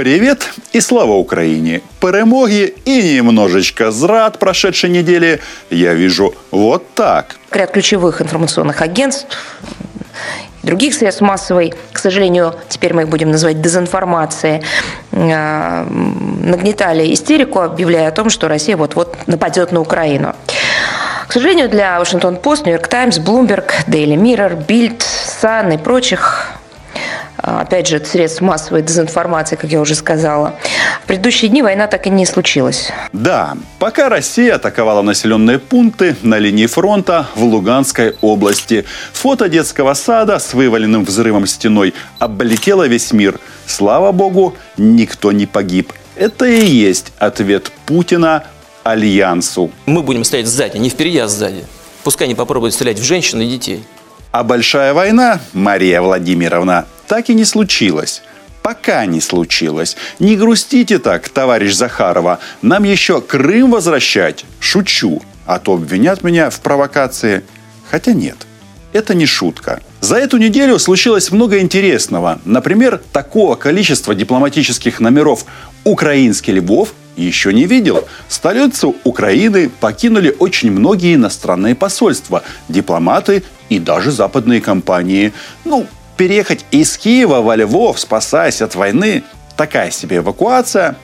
Привет и слава Украине! Перемоги и немножечко зрад прошедшей недели я вижу вот так. Ряд ключевых информационных агентств других средств массовой, к сожалению, теперь мы их будем называть дезинформацией, э, нагнетали истерику, объявляя о том, что Россия вот-вот нападет на Украину. К сожалению, для Вашингтон-Пост, Нью-Йорк Таймс, Bloomberg, Daily Mirror, Bild, Sun и прочих опять же, средств массовой дезинформации, как я уже сказала. В предыдущие дни война так и не случилась. Да, пока Россия атаковала населенные пункты на линии фронта в Луганской области, фото детского сада с вываленным взрывом стеной облетело весь мир. Слава богу, никто не погиб. Это и есть ответ Путина Альянсу. Мы будем стоять сзади, не впереди, а сзади. Пускай они попробуют стрелять в женщин и детей. А большая война, Мария Владимировна, так и не случилось. Пока не случилось. Не грустите так, товарищ Захарова. Нам еще Крым возвращать. Шучу. А то обвинят меня в провокации. Хотя нет. Это не шутка. За эту неделю случилось много интересного. Например, такого количества дипломатических номеров «Украинский Львов» еще не видел. Столицу Украины покинули очень многие иностранные посольства, дипломаты и даже западные компании. Ну, переехать из Киева во Львов, спасаясь от войны, такая себе эвакуация.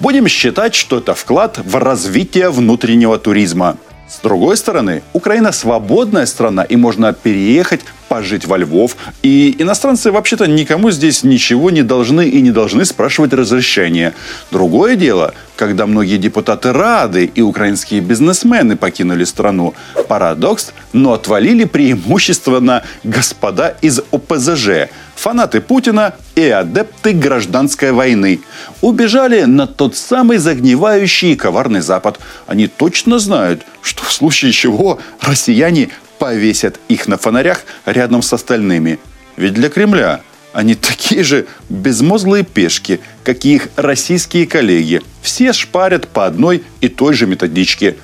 Будем считать, что это вклад в развитие внутреннего туризма. С другой стороны, Украина свободная страна, и можно переехать пожить во Львов. И иностранцы вообще-то никому здесь ничего не должны и не должны спрашивать разрешения. Другое дело, когда многие депутаты рады и украинские бизнесмены покинули страну. Парадокс, но отвалили преимущественно господа из ОПЗЖ, фанаты Путина и адепты гражданской войны. Убежали на тот самый загнивающий и коварный Запад. Они точно знают, что в случае чего россияне повесят их на фонарях рядом с остальными. Ведь для Кремля они такие же безмозглые пешки, как и их российские коллеги. Все шпарят по одной и той же методичке.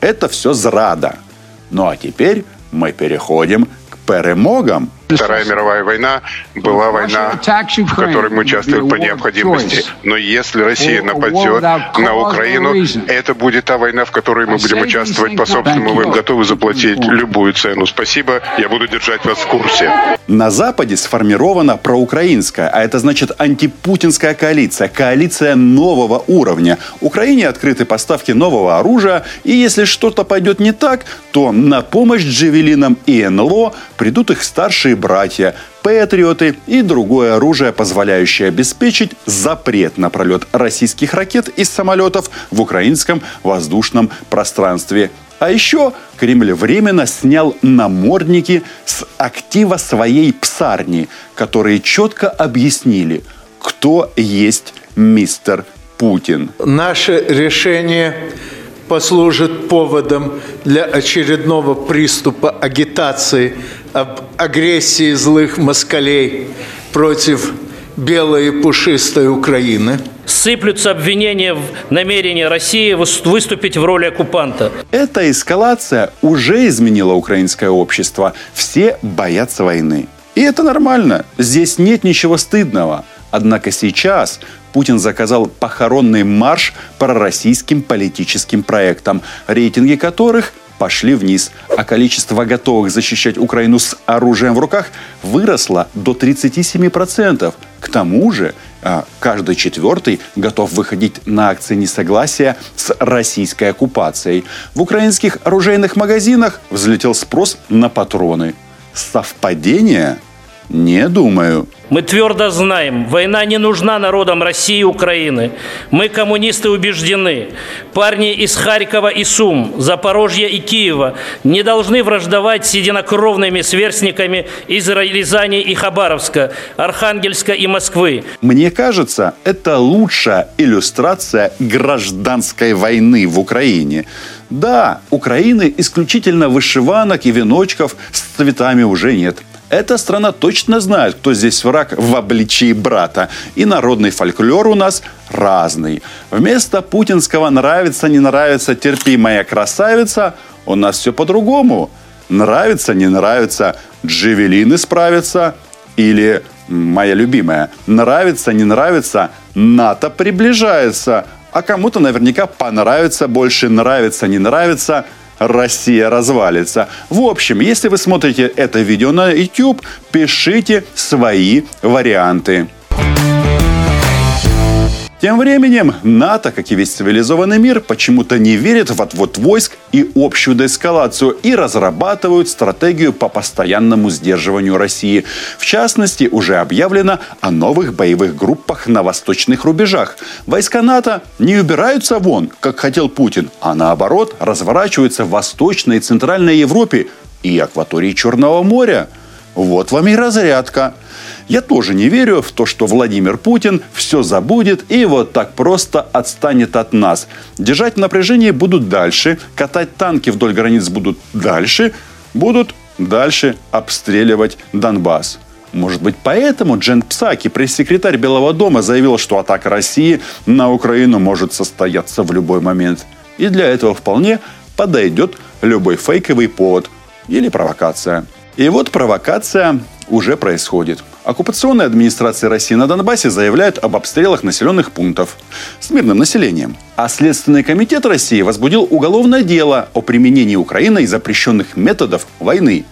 Это все зрада. Ну а теперь мы переходим к перемогам. Вторая мировая война была война, в которой мы участвовали по необходимости. Но если Россия нападет на Украину, это будет та война, в которой мы будем участвовать по собственному. Мы готовы заплатить любую цену. Спасибо, я буду держать вас в курсе. На Западе сформирована проукраинская, а это значит антипутинская коалиция, коалиция нового уровня. Украине открыты поставки нового оружия, и если что-то пойдет не так, то на помощь Джевелинам и НЛО придут их старшие братья, патриоты и другое оружие, позволяющее обеспечить запрет на пролет российских ракет из самолетов в украинском воздушном пространстве. А еще Кремль временно снял намордники с актива своей псарни, которые четко объяснили, кто есть мистер Путин. Наше решение послужит поводом для очередного приступа агитации об агрессии злых москалей против белой и пушистой Украины. Сыплются обвинения в намерении России выступить в роли оккупанта. Эта эскалация уже изменила украинское общество. Все боятся войны. И это нормально. Здесь нет ничего стыдного. Однако сейчас Путин заказал похоронный марш пророссийским политическим проектам, рейтинги которых пошли вниз, а количество готовых защищать Украину с оружием в руках выросло до 37%. К тому же а, каждый четвертый готов выходить на акции несогласия с российской оккупацией. В украинских оружейных магазинах взлетел спрос на патроны. Совпадение? Не думаю. Мы твердо знаем, война не нужна народам России и Украины. Мы, коммунисты, убеждены. Парни из Харькова и Сум, Запорожья и Киева не должны враждовать с единокровными сверстниками из Рязани и Хабаровска, Архангельска и Москвы. Мне кажется, это лучшая иллюстрация гражданской войны в Украине. Да, Украины исключительно вышиванок и веночков с цветами уже нет – эта страна точно знает, кто здесь враг в обличии брата. И народный фольклор у нас разный. Вместо путинского «нравится, не нравится, терпи, моя красавица» у нас все по-другому. Нравится, не нравится, джевелины справятся или моя любимая, нравится, не нравится, НАТО приближается, а кому-то наверняка понравится больше, нравится, не нравится – Россия развалится. В общем, если вы смотрите это видео на YouTube, пишите свои варианты. Тем временем НАТО, как и весь цивилизованный мир, почему-то не верит в отвод войск и общую деэскалацию и разрабатывают стратегию по постоянному сдерживанию России. В частности, уже объявлено о новых боевых группах на восточных рубежах. Войска НАТО не убираются вон, как хотел Путин, а наоборот разворачиваются в Восточной и Центральной Европе и акватории Черного моря. Вот вам и разрядка. Я тоже не верю в то, что Владимир Путин все забудет и вот так просто отстанет от нас. Держать напряжение будут дальше, катать танки вдоль границ будут дальше, будут дальше обстреливать Донбасс. Может быть, поэтому Джен Псаки, пресс-секретарь Белого дома, заявил, что атака России на Украину может состояться в любой момент. И для этого вполне подойдет любой фейковый повод или провокация. И вот провокация уже происходит. Оккупационная администрация России на Донбассе заявляет об обстрелах населенных пунктов с мирным населением. А Следственный комитет России возбудил уголовное дело о применении Украиной запрещенных методов войны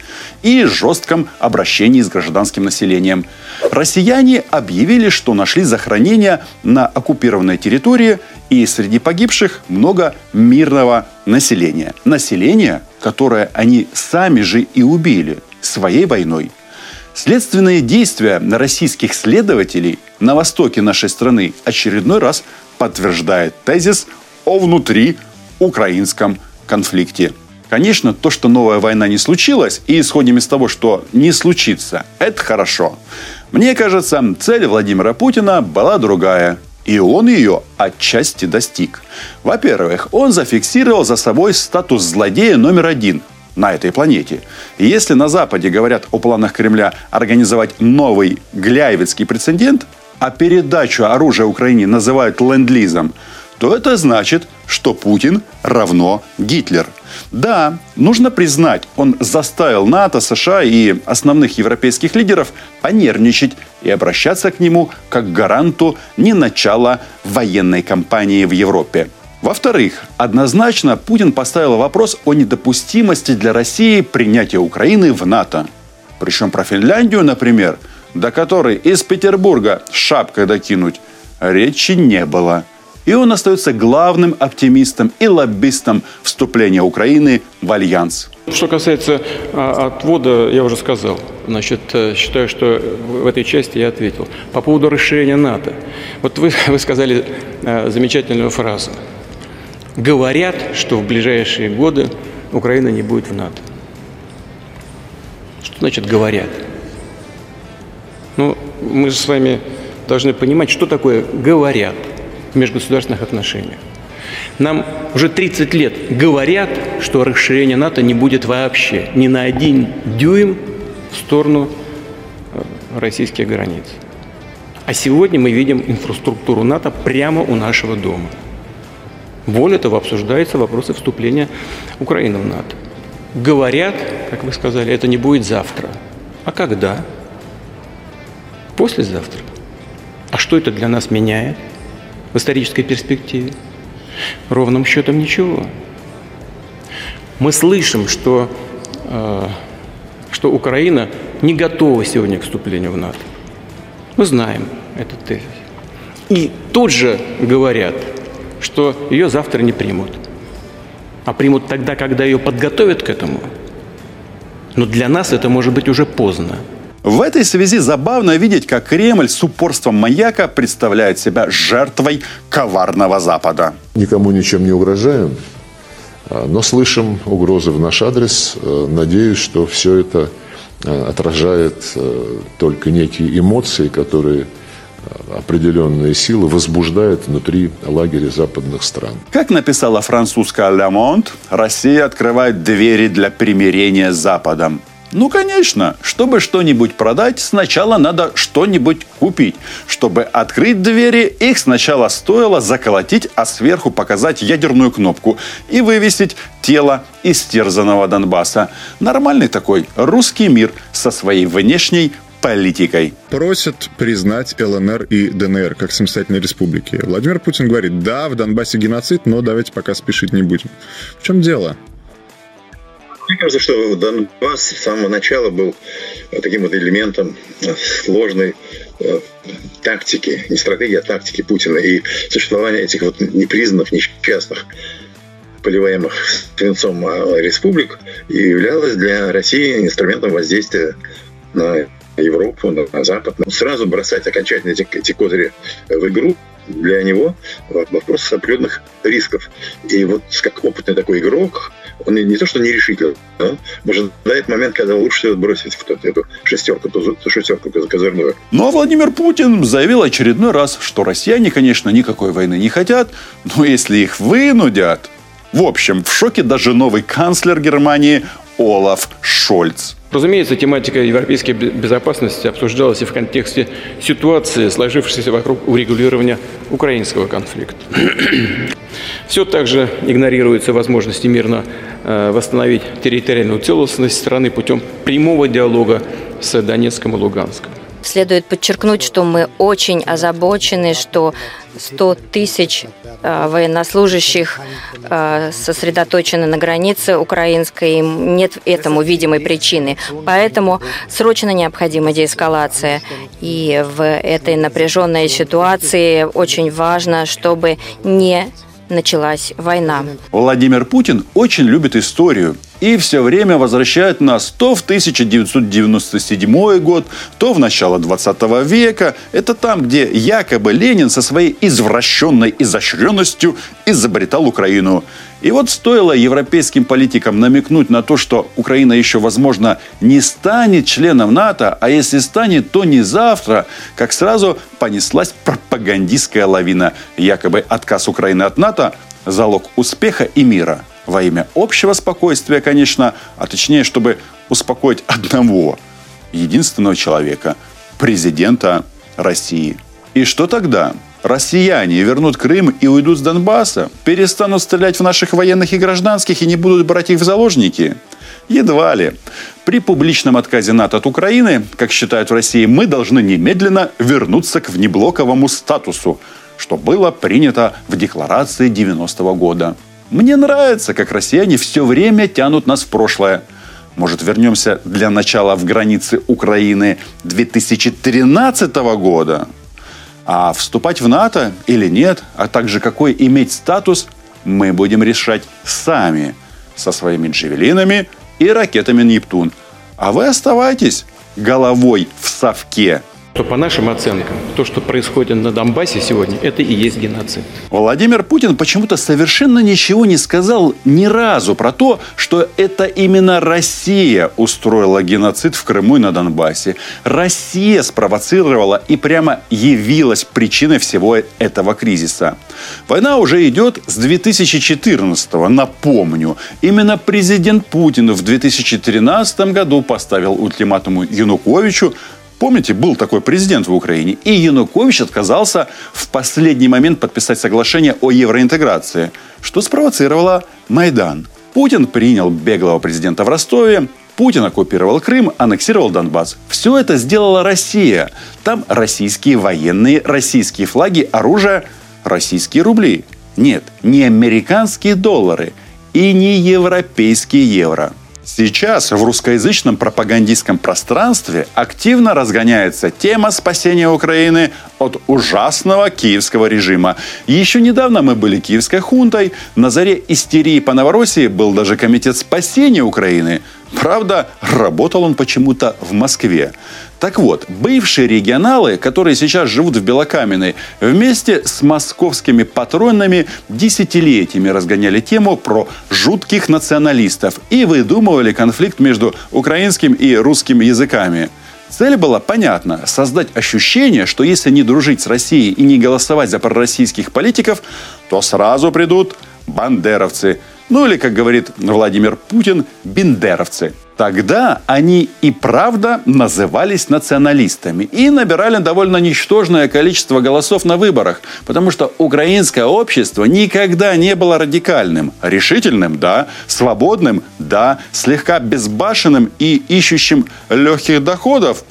и жестком обращении с гражданским населением. Россияне объявили, что нашли захоронения на оккупированной территории и среди погибших много мирного населения. Население, которое они сами же и убили своей войной – Следственные действия российских следователей на востоке нашей страны очередной раз подтверждает тезис о внутри украинском конфликте. Конечно, то, что новая война не случилась, и исходим из того, что не случится, это хорошо. Мне кажется, цель Владимира Путина была другая. И он ее отчасти достиг. Во-первых, он зафиксировал за собой статус злодея номер один на этой планете. И если на Западе говорят о планах Кремля организовать новый гляевицкий прецедент, а передачу оружия Украине называют ленд-лизом, то это значит, что Путин равно Гитлер. Да, нужно признать, он заставил НАТО, США и основных европейских лидеров понервничать и обращаться к нему как к гаранту не начала военной кампании в Европе. Во-вторых, однозначно Путин поставил вопрос о недопустимости для России принятия Украины в НАТО. Причем про Финляндию, например, до которой из Петербурга шапкой докинуть, речи не было. И он остается главным оптимистом и лоббистом вступления Украины в Альянс. Что касается а, отвода, я уже сказал. Значит, э, считаю, что в этой части я ответил. По поводу расширения НАТО. Вот вы, вы сказали э, замечательную фразу – говорят, что в ближайшие годы Украина не будет в НАТО. Что значит говорят? Ну, мы же с вами должны понимать, что такое говорят в межгосударственных отношениях. Нам уже 30 лет говорят, что расширение НАТО не будет вообще ни на один дюйм в сторону э, российских границ. А сегодня мы видим инфраструктуру НАТО прямо у нашего дома – более того, обсуждаются вопросы вступления Украины в НАТО. Говорят, как вы сказали, это не будет завтра. А когда? Послезавтра. А что это для нас меняет в исторической перспективе? Ровным счетом ничего. Мы слышим, что, э, что Украина не готова сегодня к вступлению в НАТО. Мы знаем этот тезис. И тут же говорят – что ее завтра не примут. А примут тогда, когда ее подготовят к этому. Но для нас это может быть уже поздно. В этой связи забавно видеть, как Кремль с упорством маяка представляет себя жертвой коварного Запада. Никому ничем не угрожаем, а, но слышим угрозы в наш адрес. Э, надеюсь, что все это э, отражает только некие эмоции, которые определенные силы возбуждает внутри лагеря западных стран. Как написала французская «Ля Монт», Россия открывает двери для примирения с Западом. Ну, конечно, чтобы что-нибудь продать, сначала надо что-нибудь купить. Чтобы открыть двери, их сначала стоило заколотить, а сверху показать ядерную кнопку и вывесить тело истерзанного Донбасса. Нормальный такой русский мир со своей внешней политикой. Просят признать ЛНР и ДНР как самостоятельные республики. Владимир Путин говорит, да, в Донбассе геноцид, но давайте пока спешить не будем. В чем дело? Мне кажется, что Донбасс с самого начала был таким вот элементом сложной э, тактики, не стратегии, а тактики Путина. И существование этих вот непризнанных, несчастных поливаемых свинцом а, республик являлось для России инструментом воздействия на Европу, на Запад. Но сразу бросать окончательно эти, эти козыри в игру для него вопрос определенных рисков. И вот как опытный такой игрок, он не то, что не решительный, да? может, дает момент, когда лучше бросить в эту, эту шестерку, ту, ту шестерку козырную. Ну, а Владимир Путин заявил очередной раз, что россияне, конечно, никакой войны не хотят, но если их вынудят... В общем, в шоке даже новый канцлер Германии Олаф Шольц. Разумеется, тематика европейской безопасности обсуждалась и в контексте ситуации, сложившейся вокруг урегулирования украинского конфликта. Все также игнорируются возможности мирно э, восстановить территориальную целостность страны путем прямого диалога с Донецком и Луганском. Следует подчеркнуть, что мы очень озабочены, что 100 тысяч э, военнослужащих э, сосредоточены на границе украинской, нет этому видимой причины. Поэтому срочно необходима деэскалация. И в этой напряженной ситуации очень важно, чтобы не началась война. Владимир Путин очень любит историю и все время возвращает нас то в 1997 год, то в начало 20 века. Это там, где якобы Ленин со своей извращенной изощренностью изобретал Украину. И вот стоило европейским политикам намекнуть на то, что Украина еще, возможно, не станет членом НАТО, а если станет, то не завтра, как сразу понеслась пропагандистская лавина. Якобы отказ Украины от НАТО – залог успеха и мира. Во имя общего спокойствия, конечно, а точнее, чтобы успокоить одного, единственного человека – президента России. И что тогда? россияне вернут Крым и уйдут с Донбасса, перестанут стрелять в наших военных и гражданских и не будут брать их в заложники? Едва ли. При публичном отказе НАТО от Украины, как считают в России, мы должны немедленно вернуться к внеблоковому статусу, что было принято в декларации 90-го года. Мне нравится, как россияне все время тянут нас в прошлое. Может, вернемся для начала в границы Украины 2013 года? А вступать в НАТО или нет, а также какой иметь статус, мы будем решать сами со своими джевелинами и ракетами «Нептун». А вы оставайтесь головой в совке – то по нашим оценкам, то, что происходит на Донбассе сегодня, это и есть геноцид. Владимир Путин почему-то совершенно ничего не сказал ни разу про то, что это именно Россия устроила геноцид в Крыму и на Донбассе. Россия спровоцировала и прямо явилась причиной всего этого кризиса. Война уже идет с 2014 напомню. Именно президент Путин в 2013 году поставил ультиматум Януковичу Помните, был такой президент в Украине, и Янукович отказался в последний момент подписать соглашение о евроинтеграции, что спровоцировало Майдан. Путин принял беглого президента в Ростове, Путин оккупировал Крым, аннексировал Донбасс. Все это сделала Россия. Там российские военные, российские флаги, оружие, российские рубли. Нет, не американские доллары и не европейские евро. Сейчас в русскоязычном пропагандистском пространстве активно разгоняется тема спасения Украины от ужасного киевского режима. Еще недавно мы были киевской хунтой, на заре истерии по Новороссии был даже комитет спасения Украины. Правда, работал он почему-то в Москве. Так вот, бывшие регионалы, которые сейчас живут в Белокаменной, вместе с московскими патронами десятилетиями разгоняли тему про жутких националистов и выдумывали конфликт между украинским и русским языками. Цель была понятна – создать ощущение, что если не дружить с Россией и не голосовать за пророссийских политиков, то сразу придут бандеровцы. Ну или, как говорит Владимир Путин, бендеровцы – Тогда они и правда назывались националистами и набирали довольно ничтожное количество голосов на выборах, потому что украинское общество никогда не было радикальным. Решительным – да, свободным – да, слегка безбашенным и ищущим легких доходов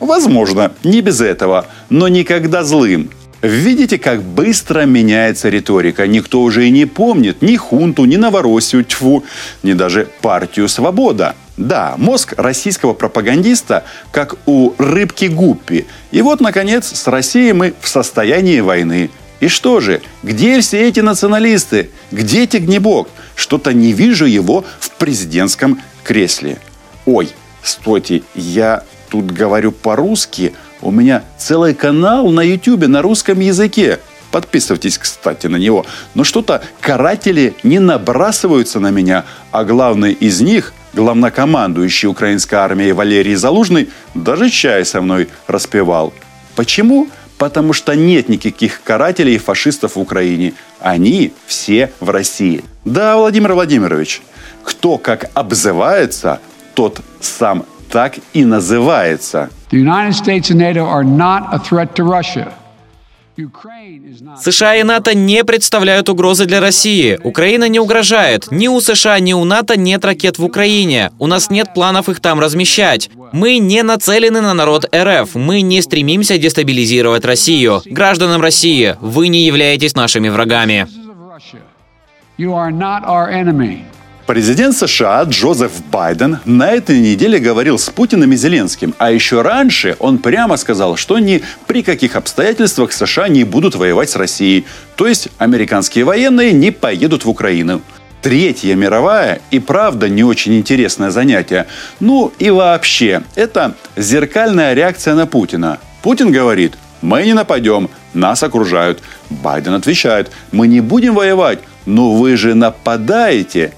Возможно, не без этого, но никогда злым. Видите, как быстро меняется риторика. Никто уже и не помнит ни хунту, ни Новороссию, тьфу, ни даже партию «Свобода». Да, мозг российского пропагандиста, как у рыбки Гуппи. И вот, наконец, с Россией мы в состоянии войны. И что же, где все эти националисты? Где Тегнебок? Что-то не вижу его в президентском кресле. Ой, стойте, я тут говорю по-русски. У меня целый канал на YouTube на русском языке. Подписывайтесь, кстати, на него. Но что-то каратели не набрасываются на меня, а главный из них главнокомандующий украинской армией Валерий Залужный даже чай со мной распевал. Почему? Потому что нет никаких карателей и фашистов в Украине. Они все в России. Да, Владимир Владимирович, кто как обзывается, тот сам так и называется. Are not. США и НАТО не представляют угрозы для России. Украина не угрожает. Ни у США, ни у НАТО нет ракет в Украине. У нас нет планов их там размещать. Мы не нацелены на народ РФ. Мы не стремимся дестабилизировать Россию. Гражданам России, вы не являетесь нашими врагами. Президент США Джозеф Байден на этой неделе говорил с Путиным и Зеленским, а еще раньше он прямо сказал, что ни при каких обстоятельствах США не будут воевать с Россией, то есть американские военные не поедут в Украину. Третья мировая и правда не очень интересное занятие. Ну и вообще, это зеркальная реакция на Путина. Путин говорит, мы не нападем, нас окружают. Байден отвечает, мы не будем воевать, но вы же нападаете.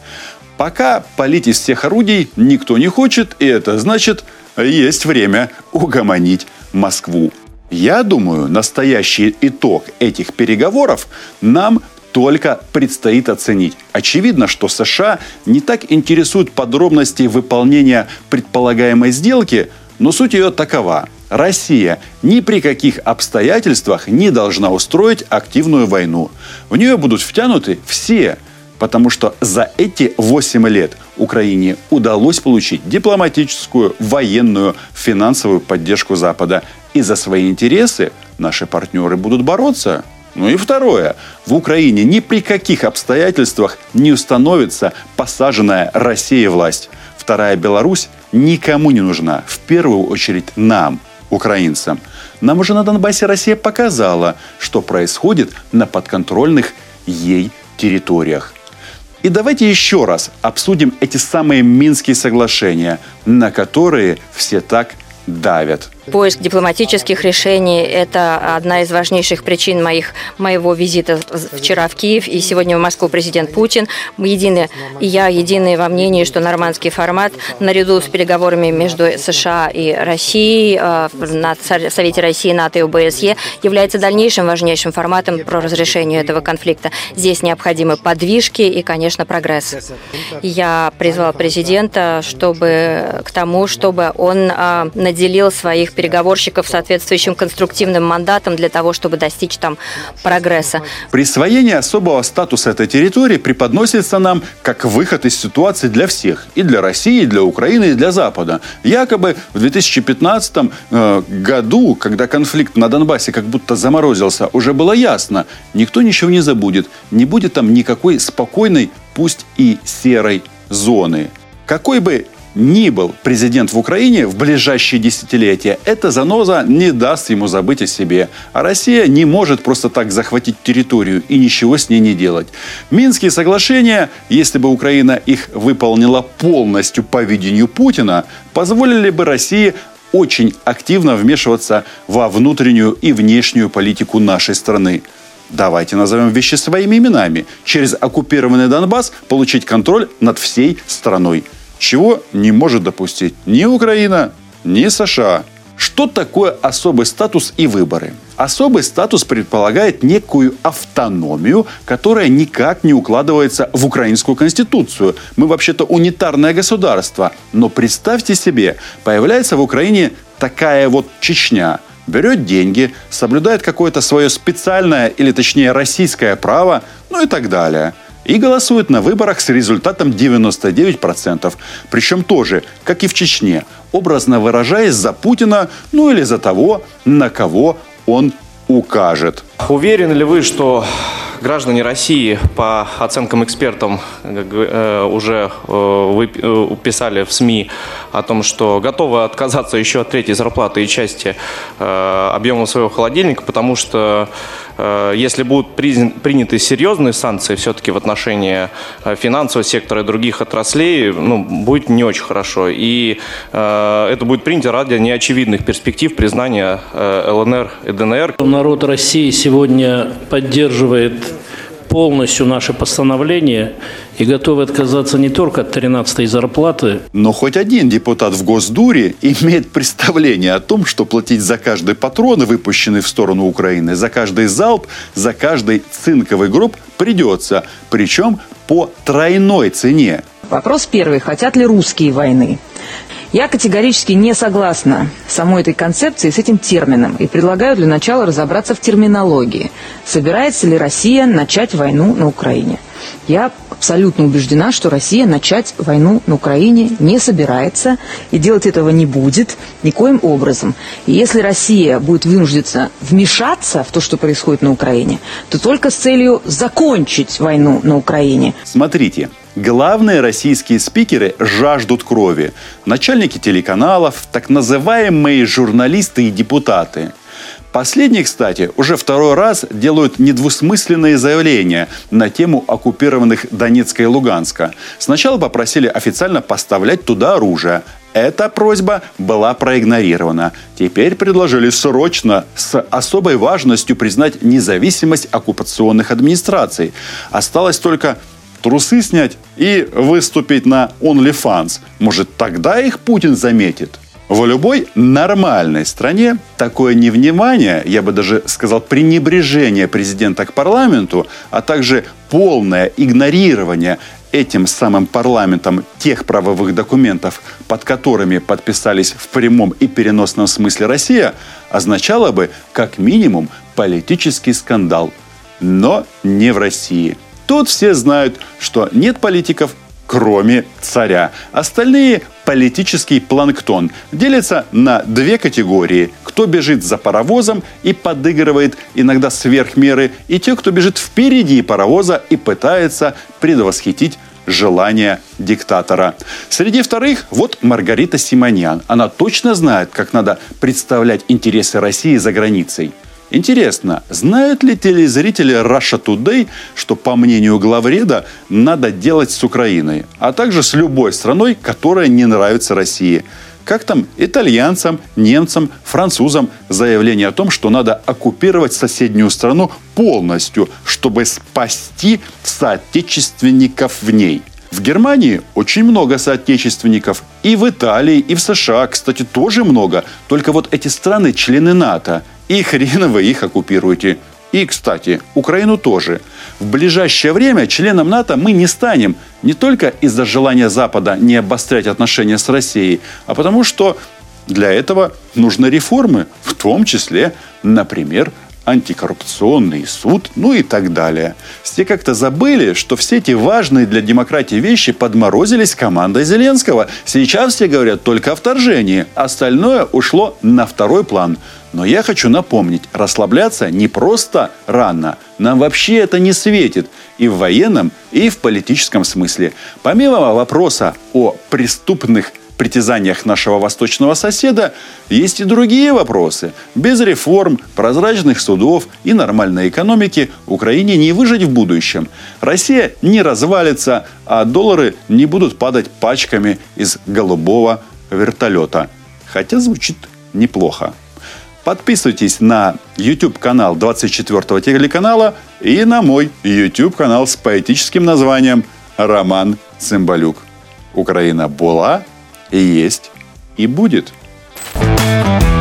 Пока палить из всех орудий никто не хочет, и это значит, есть время угомонить Москву. Я думаю, настоящий итог этих переговоров нам только предстоит оценить. Очевидно, что США не так интересуют подробности выполнения предполагаемой сделки, но суть ее такова. Россия ни при каких обстоятельствах не должна устроить активную войну. В нее будут втянуты все – потому что за эти 8 лет Украине удалось получить дипломатическую, военную, финансовую поддержку Запада. И за свои интересы наши партнеры будут бороться. Ну и второе. В Украине ни при каких обстоятельствах не установится посаженная Россией власть. Вторая Беларусь никому не нужна. В первую очередь нам, украинцам. Нам уже на Донбассе Россия показала, что происходит на подконтрольных ей территориях. И давайте еще раз обсудим эти самые Минские соглашения, на которые все так давят. Поиск дипломатических решений – это одна из важнейших причин моих, моего визита вчера в Киев и сегодня в Москву президент Путин. Мы едины, и я едины во мнении, что нормандский формат, наряду с переговорами между США и Россией э, на Совете России, НАТО и ОБСЕ, является дальнейшим важнейшим форматом про разрешение этого конфликта. Здесь необходимы подвижки и, конечно, прогресс. Я призвал президента чтобы, к тому, чтобы он э, наделил своих своих переговорщиков соответствующим конструктивным мандатом для того, чтобы достичь там прогресса. Присвоение особого статуса этой территории преподносится нам как выход из ситуации для всех. И для России, и для Украины, и для Запада. Якобы в 2015 э, году, когда конфликт на Донбассе как будто заморозился, уже было ясно, никто ничего не забудет. Не будет там никакой спокойной, пусть и серой зоны. Какой бы ни был президент в Украине в ближайшие десятилетия, эта заноза не даст ему забыть о себе. А Россия не может просто так захватить территорию и ничего с ней не делать. Минские соглашения, если бы Украина их выполнила полностью по видению Путина, позволили бы России очень активно вмешиваться во внутреннюю и внешнюю политику нашей страны. Давайте назовем вещи своими именами. Через оккупированный Донбасс получить контроль над всей страной чего не может допустить ни Украина, ни США. Что такое особый статус и выборы? Особый статус предполагает некую автономию, которая никак не укладывается в украинскую конституцию. Мы вообще-то унитарное государство. Но представьте себе, появляется в Украине такая вот Чечня – берет деньги, соблюдает какое-то свое специальное или точнее российское право, ну и так далее. И голосуют на выборах с результатом 99%. Причем тоже, как и в Чечне, образно выражаясь за Путина, ну или за того, на кого он укажет. Уверены ли вы, что граждане России, по оценкам экспертам, э, уже э, э, писали в СМИ о том, что готовы отказаться еще от третьей зарплаты и части объема своего холодильника, потому что если будут приняты серьезные санкции все-таки в отношении финансового сектора и других отраслей, ну, будет не очень хорошо. И это будет принято ради неочевидных перспектив признания ЛНР и ДНР. Народ России сегодня поддерживает полностью наше постановление и готовы отказаться не только от 13-й зарплаты. Но хоть один депутат в Госдуре имеет представление о том, что платить за каждый патрон, выпущенный в сторону Украины, за каждый залп, за каждый цинковый гроб придется. Причем по тройной цене. Вопрос первый. Хотят ли русские войны? Я категорически не согласна с самой этой концепцией, с этим термином, и предлагаю для начала разобраться в терминологии. Собирается ли Россия начать войну на Украине? Я абсолютно убеждена, что Россия начать войну на Украине не собирается и делать этого не будет никоим образом. И если Россия будет вынуждена вмешаться в то, что происходит на Украине, то только с целью закончить войну на Украине. Смотрите, Главные российские спикеры жаждут крови. Начальники телеканалов, так называемые журналисты и депутаты. Последние, кстати, уже второй раз делают недвусмысленные заявления на тему оккупированных Донецка и Луганска. Сначала попросили официально поставлять туда оружие. Эта просьба была проигнорирована. Теперь предложили срочно, с особой важностью признать независимость оккупационных администраций. Осталось только трусы снять и выступить на OnlyFans. Может, тогда их Путин заметит? В любой нормальной стране такое невнимание, я бы даже сказал пренебрежение президента к парламенту, а также полное игнорирование этим самым парламентом тех правовых документов, под которыми подписались в прямом и переносном смысле Россия, означало бы как минимум политический скандал. Но не в России. Тут все знают, что нет политиков, кроме царя. Остальные политический планктон делятся на две категории. Кто бежит за паровозом и подыгрывает иногда сверх меры, и те, кто бежит впереди паровоза и пытается предвосхитить желания диктатора. Среди вторых вот Маргарита Симоньян. Она точно знает, как надо представлять интересы России за границей. Интересно, знают ли телезрители Russia Today, что, по мнению главреда, надо делать с Украиной, а также с любой страной, которая не нравится России? Как там итальянцам, немцам, французам заявление о том, что надо оккупировать соседнюю страну полностью, чтобы спасти соотечественников в ней? В Германии очень много соотечественников. И в Италии, и в США, кстати, тоже много. Только вот эти страны члены НАТО. И хрен вы их оккупируете. И, кстати, Украину тоже. В ближайшее время членом НАТО мы не станем не только из-за желания Запада не обострять отношения с Россией, а потому что для этого нужны реформы, в том числе, например, антикоррупционный суд, ну и так далее. Все как-то забыли, что все эти важные для демократии вещи подморозились командой Зеленского. Сейчас все говорят только о вторжении. Остальное ушло на второй план. Но я хочу напомнить, расслабляться не просто рано. Нам вообще это не светит. И в военном, и в политическом смысле. Помимо вопроса о преступных притязаниях нашего восточного соседа есть и другие вопросы. Без реформ, прозрачных судов и нормальной экономики Украине не выжить в будущем. Россия не развалится, а доллары не будут падать пачками из голубого вертолета. Хотя звучит неплохо. Подписывайтесь на YouTube-канал 24-го телеканала и на мой YouTube-канал с поэтическим названием «Роман Цымбалюк». Украина была, есть и будет. thank you